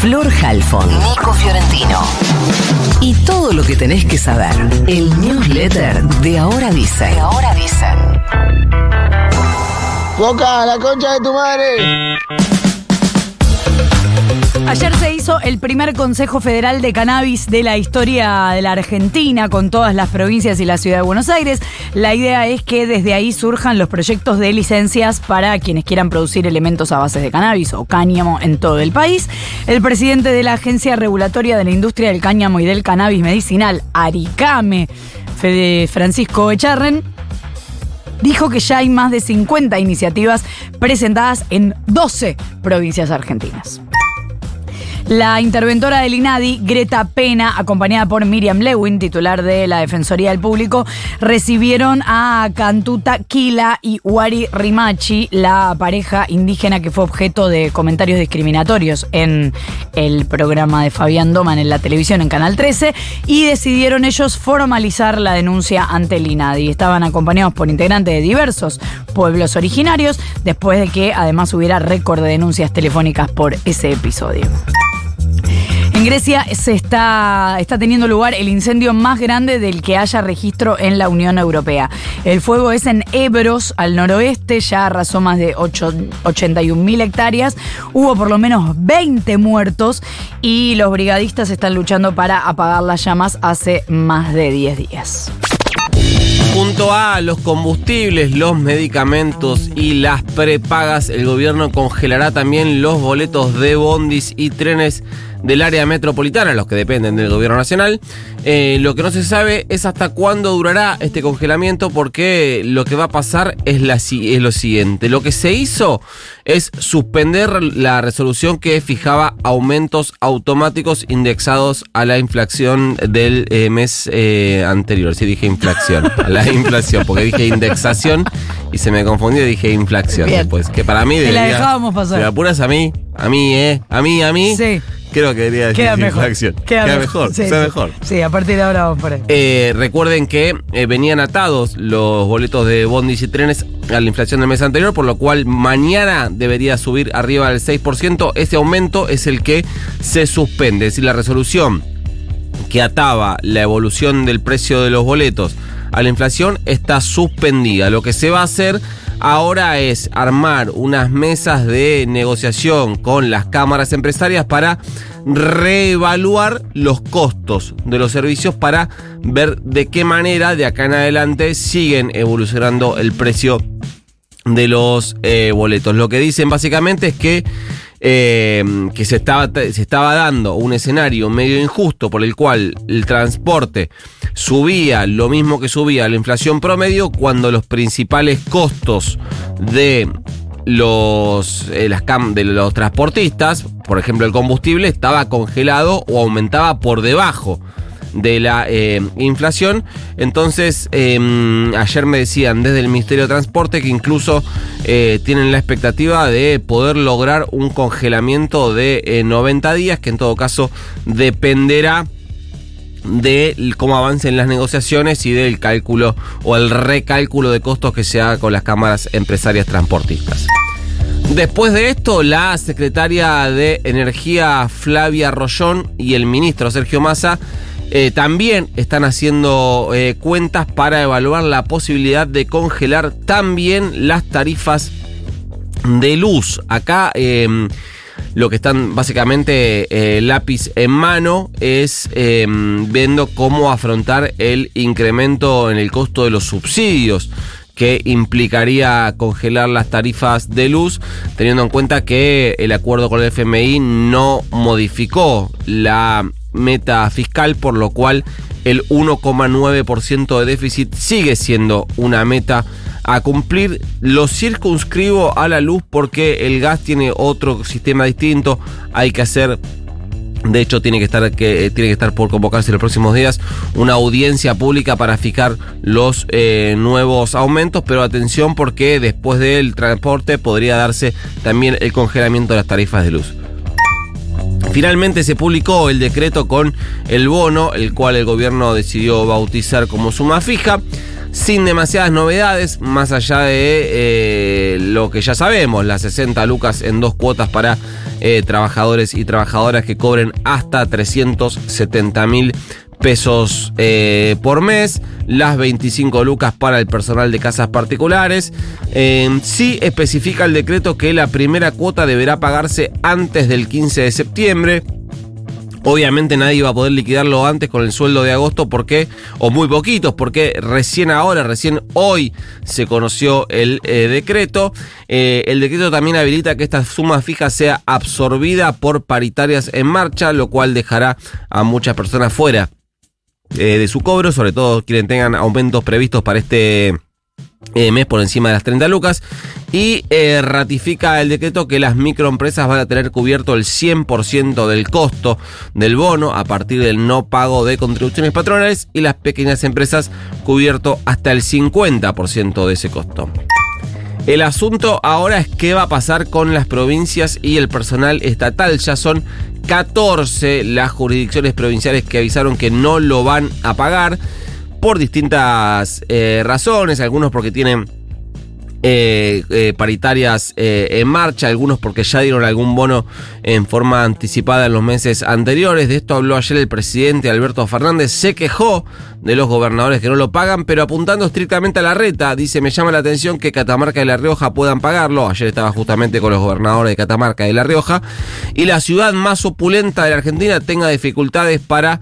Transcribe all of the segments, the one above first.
Flor Halfon, Nico Fiorentino. Y todo lo que tenés que saber. El newsletter de Ahora Dice. De Ahora Dice. Boca, la concha de tu madre. Ayer se hizo el primer Consejo Federal de Cannabis de la historia de la Argentina, con todas las provincias y la ciudad de Buenos Aires. La idea es que desde ahí surjan los proyectos de licencias para quienes quieran producir elementos a base de cannabis o cáñamo en todo el país. El presidente de la Agencia Regulatoria de la Industria del Cáñamo y del Cannabis Medicinal, Aricame, Francisco Echarren, dijo que ya hay más de 50 iniciativas presentadas en 12 provincias argentinas. La interventora del INADI, Greta Pena, acompañada por Miriam Lewin, titular de la Defensoría del Público, recibieron a Cantuta Kila y Wari Rimachi, la pareja indígena que fue objeto de comentarios discriminatorios en el programa de Fabián Doman en la televisión en Canal 13, y decidieron ellos formalizar la denuncia ante el INADI. Estaban acompañados por integrantes de diversos pueblos originarios, después de que además hubiera récord de denuncias telefónicas por ese episodio. En Grecia se está, está teniendo lugar el incendio más grande del que haya registro en la Unión Europea. El fuego es en Ebros, al noroeste, ya arrasó más de 81 mil hectáreas. Hubo por lo menos 20 muertos y los brigadistas están luchando para apagar las llamas hace más de 10 días. Junto a los combustibles, los medicamentos y las prepagas, el gobierno congelará también los boletos de bondis y trenes del área metropolitana, los que dependen del gobierno nacional. Eh, lo que no se sabe es hasta cuándo durará este congelamiento, porque lo que va a pasar es, la, es lo siguiente. Lo que se hizo es suspender la resolución que fijaba aumentos automáticos indexados a la inflación del eh, mes eh, anterior. Sí, dije inflación, a la inflación, porque dije indexación y se me confundió y dije inflación. Después, que para mí debería, la dejábamos pasar. Si me apuras a mí, a mí, ¿eh? A mí, a mí. Sí. Creo que debería decir Queda mejor. inflación. Queda, Queda mejor. mejor. Sí, Queda sí. mejor. Sí, a partir de ahora vamos por ahí. Eh, recuerden que eh, venían atados los boletos de bondis y trenes a la inflación del mes anterior, por lo cual mañana debería subir arriba del 6%. Ese aumento es el que se suspende, es decir, la resolución que ataba la evolución del precio de los boletos a la inflación está suspendida. Lo que se va a hacer ahora es armar unas mesas de negociación con las cámaras empresarias para reevaluar los costos de los servicios para ver de qué manera de acá en adelante siguen evolucionando el precio de los eh, boletos. Lo que dicen básicamente es que, eh, que se, estaba, se estaba dando un escenario medio injusto por el cual el transporte subía lo mismo que subía la inflación promedio cuando los principales costos de los, eh, las cam- de los transportistas, por ejemplo el combustible, estaba congelado o aumentaba por debajo de la eh, inflación. Entonces, eh, ayer me decían desde el Ministerio de Transporte que incluso eh, tienen la expectativa de poder lograr un congelamiento de eh, 90 días, que en todo caso dependerá de cómo avancen las negociaciones y del cálculo o el recálculo de costos que se haga con las cámaras empresarias transportistas. Después de esto, la secretaria de Energía Flavia Rollón y el ministro Sergio Massa eh, también están haciendo eh, cuentas para evaluar la posibilidad de congelar también las tarifas de luz. Acá eh, lo que están básicamente eh, lápiz en mano es eh, viendo cómo afrontar el incremento en el costo de los subsidios que implicaría congelar las tarifas de luz, teniendo en cuenta que el acuerdo con el FMI no modificó la meta fiscal, por lo cual el 1,9% de déficit sigue siendo una meta a cumplir. Lo circunscribo a la luz porque el gas tiene otro sistema distinto, hay que hacer de hecho, tiene que estar eh, tiene que estar por convocarse en los próximos días una audiencia pública para fijar los eh, nuevos aumentos, pero atención porque después del transporte podría darse también el congelamiento de las tarifas de luz. Finalmente se publicó el decreto con el bono, el cual el gobierno decidió bautizar como suma fija. Sin demasiadas novedades, más allá de eh, lo que ya sabemos, las 60 lucas en dos cuotas para eh, trabajadores y trabajadoras que cobren hasta 370 mil pesos eh, por mes, las 25 lucas para el personal de casas particulares. Eh, sí especifica el decreto que la primera cuota deberá pagarse antes del 15 de septiembre. Obviamente nadie va a poder liquidarlo antes con el sueldo de agosto porque, o muy poquitos, porque recién ahora, recién hoy se conoció el eh, decreto. Eh, el decreto también habilita que esta suma fija sea absorbida por paritarias en marcha, lo cual dejará a muchas personas fuera eh, de su cobro, sobre todo quienes tengan aumentos previstos para este eh, mes por encima de las 30 lucas. Y eh, ratifica el decreto que las microempresas van a tener cubierto el 100% del costo del bono a partir del no pago de contribuciones patronales y las pequeñas empresas cubierto hasta el 50% de ese costo. El asunto ahora es qué va a pasar con las provincias y el personal estatal. Ya son 14 las jurisdicciones provinciales que avisaron que no lo van a pagar por distintas eh, razones, algunos porque tienen eh, eh, paritarias eh, en marcha, algunos porque ya dieron algún bono en forma anticipada en los meses anteriores. De esto habló ayer el presidente Alberto Fernández, se quejó de los gobernadores que no lo pagan, pero apuntando estrictamente a la reta, dice, me llama la atención que Catamarca y La Rioja puedan pagarlo. Ayer estaba justamente con los gobernadores de Catamarca y La Rioja, y la ciudad más opulenta de la Argentina tenga dificultades para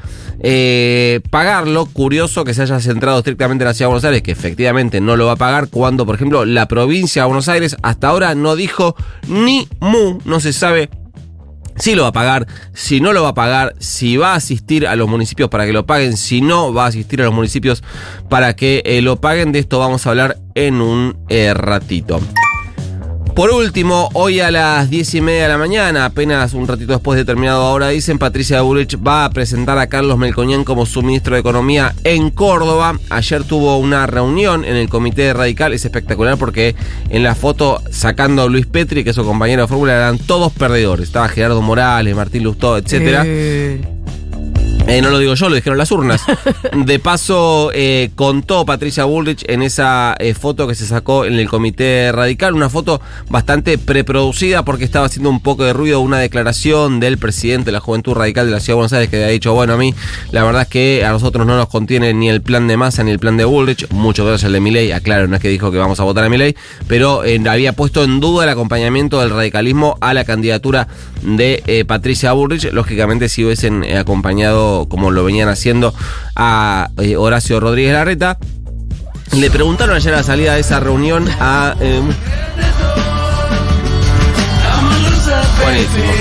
pagarlo. Curioso que se haya centrado estrictamente en la ciudad de Buenos Aires, que efectivamente no lo va a pagar, cuando, por ejemplo, la provincia de Buenos Aires hasta ahora no dijo ni mu, no se sabe si lo va a pagar, si no lo va a pagar, si va a asistir a los municipios para que lo paguen, si no va a asistir a los municipios para que eh, lo paguen. De esto vamos a hablar en un eh, ratito. Por último, hoy a las 10 y media de la mañana, apenas un ratito después de terminado ahora, dicen, Patricia Bullrich va a presentar a Carlos Melcoñán como su ministro de Economía en Córdoba. Ayer tuvo una reunión en el Comité Radical, es espectacular porque en la foto, sacando a Luis Petri, que es su compañero de fórmula, eran todos perdedores. Estaba Gerardo Morales, Martín Lustó, etcétera. Eh, Eh, no lo digo yo, lo dijeron las urnas. De paso, eh, contó Patricia Bullrich en esa eh, foto que se sacó en el Comité Radical, una foto bastante preproducida porque estaba haciendo un poco de ruido una declaración del presidente de la Juventud Radical de la Ciudad de Buenos Aires que había dicho, bueno, a mí la verdad es que a nosotros no nos contiene ni el plan de masa ni el plan de Bullrich, mucho menos el de Milei, aclaro, no es que dijo que vamos a votar a Milei, pero había puesto en duda el acompañamiento del radicalismo a la candidatura de eh, Patricia Bullrich, lógicamente si hubiesen eh, acompañado como lo venían haciendo a eh, Horacio Rodríguez Larreta. Le preguntaron ayer a la salida de esa reunión a... buenísimo.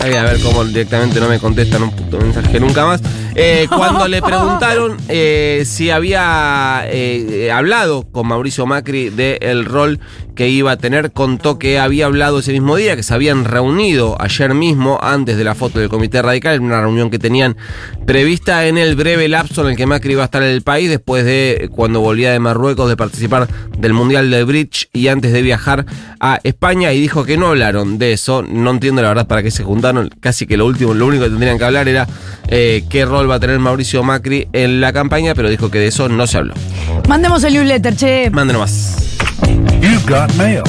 A ver cómo directamente no me contestan un puto mensaje nunca más. Eh, cuando le preguntaron eh, si había eh, hablado con Mauricio Macri del rol que iba a tener, contó que había hablado ese mismo día, que se habían reunido ayer mismo, antes de la foto del Comité Radical, en una reunión que tenían prevista en el breve lapso en el que Macri iba a estar en el país, después de cuando volvía de Marruecos de participar del Mundial de Bridge y antes de viajar a España, y dijo que no hablaron de eso. No entiendo la verdad para qué se juntaron, casi que lo último, lo único que tendrían que hablar era eh, qué rol va a tener Mauricio Macri en la campaña, pero dijo que de eso no se habló. Mandemos el newsletter, che. Mande nomás. You've got mail.